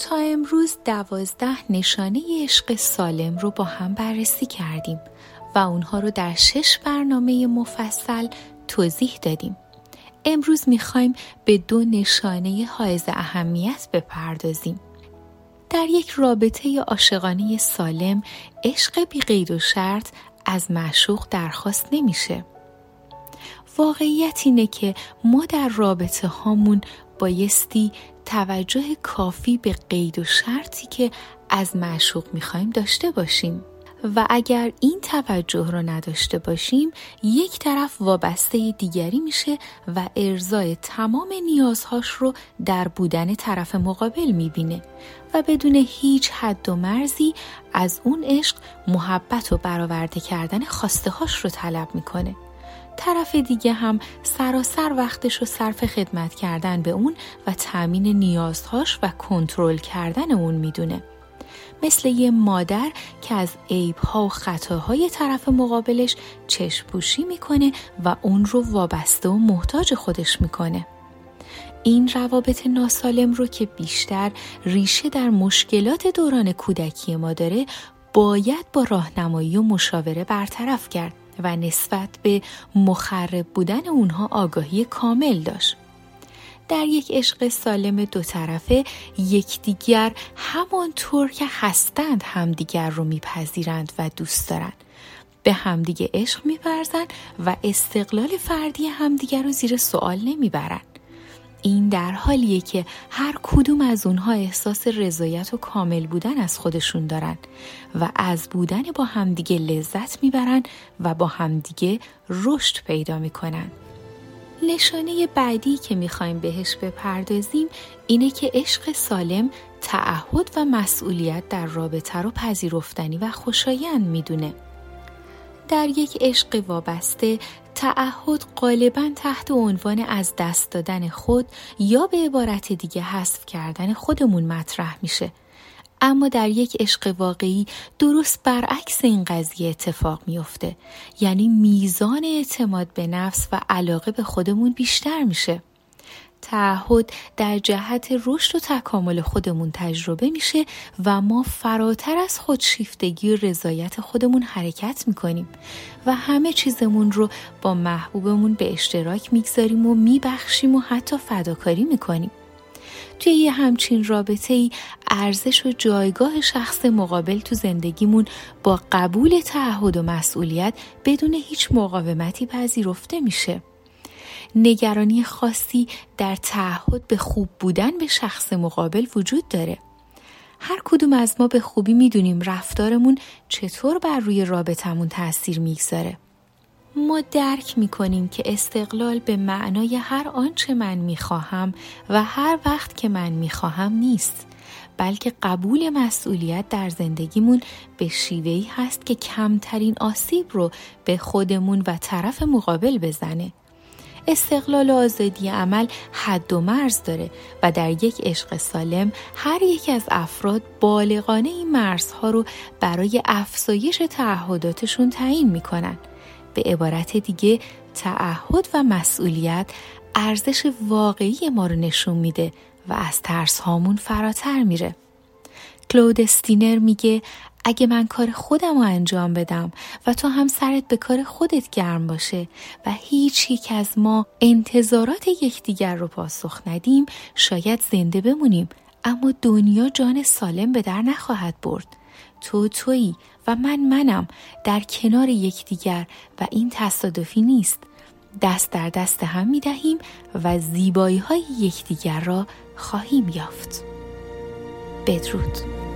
تا امروز دوازده نشانه عشق سالم رو با هم بررسی کردیم و اونها رو در شش برنامه مفصل توضیح دادیم. امروز می‌خوایم به دو نشانه حائز اهمیت بپردازیم. در یک رابطه عاشقانه سالم عشق بی قید و شرط از معشوق درخواست نمیشه. واقعیت اینه که ما در رابطه هامون بایستی توجه کافی به قید و شرطی که از معشوق می‌خوایم داشته باشیم. و اگر این توجه رو نداشته باشیم یک طرف وابسته دیگری میشه و ارزای تمام نیازهاش رو در بودن طرف مقابل می‌بینه و بدون هیچ حد و مرزی از اون عشق محبت و برآورده کردن خواسته هاش رو طلب می‌کنه. طرف دیگه هم سراسر وقتش رو صرف خدمت کردن به اون و تأمین نیازهاش و کنترل کردن اون می‌دونه. مثل یه مادر که از عیبها و خطاهای طرف مقابلش چشم پوشی می‌کنه و اون رو وابسته و محتاج خودش می‌کنه. این روابط ناسالم رو که بیشتر ریشه در مشکلات دوران کودکی ما داره باید با راهنمایی و مشاوره برطرف کرد. و نسبت به مخرب بودن اونها آگاهی کامل داشت. در یک عشق سالم دو طرفه یکدیگر همانطور که هستند همدیگر رو میپذیرند و دوست دارند. به همدیگه عشق میپرزند و استقلال فردی همدیگر رو زیر سوال نمی‌برند. این در حالیه که هر کدوم از اونها احساس رضایت و کامل بودن از خودشون دارن و از بودن با همدیگه لذت می‌برن و با همدیگه رشد پیدا می‌کنن. نشانه بعدی که می‌خوایم بهش بپردازیم اینه که عشق سالم تعهد و مسئولیت در رابطه رو پذیرفتنی و خوشایند می‌دونه. در یک عشق وابسته تعهد غالبا تحت عنوان از دست دادن خود یا به عبارت دیگه حذف کردن خودمون مطرح میشه. اما در یک عشق واقعی درست برعکس این قضیه اتفاق میافته. یعنی میزان اعتماد به نفس و علاقه به خودمون بیشتر میشه. تعهد در جهت رشد و تکامل خودمون تجربه میشه و ما فراتر از خودشیفتگی و رضایت خودمون حرکت می‌کنیم و همه چیزمون رو با محبوبمون به اشتراک می‌گذاریم و میبخشیم و حتی فداکاری می‌کنیم توی یه همچین رابطه ای ارزش و جایگاه شخص مقابل تو زندگیمون با قبول تعهد و مسئولیت بدون هیچ مقاومتی پذیرفته میشه. نگرانی خاصی در تعهد به خوب بودن به شخص مقابل وجود داره. هر کدوم از ما به خوبی می‌دونیم رفتارمون چطور بر روی رابطمون تاثیر می‌گذاره. ما درک می‌کنیم که استقلال به معنای هر آنچه من می‌خواهم و هر وقت که من می‌خواهم نیست بلکه قبول مسئولیت در زندگیمون به شیوهی هست که کمترین آسیب رو به خودمون و طرف مقابل بزنه استقلال و آزادی عمل حد و مرز داره و در یک عشق سالم هر یک از افراد بالغانه این مرزها رو برای افزایش تعهداتشون تعیین می‌کنن به عبارت دیگه تعهد و مسئولیت ارزش واقعی ما رو نشون میده و از ترس هامون فراتر میره. کلود استینر میگه اگه من کار خودم رو انجام بدم و تو هم سرت به کار خودت گرم باشه و هیچ یک از ما انتظارات یکدیگر رو پاسخ ندیم شاید زنده بمونیم. اما دنیا جان سالم به در نخواهد برد. تو تویی و من منم در کنار یکدیگر و این تصادفی نیست. دست در دست هم می دهیم و زیبایی های یکدیگر را خواهیم یافت. بدرود.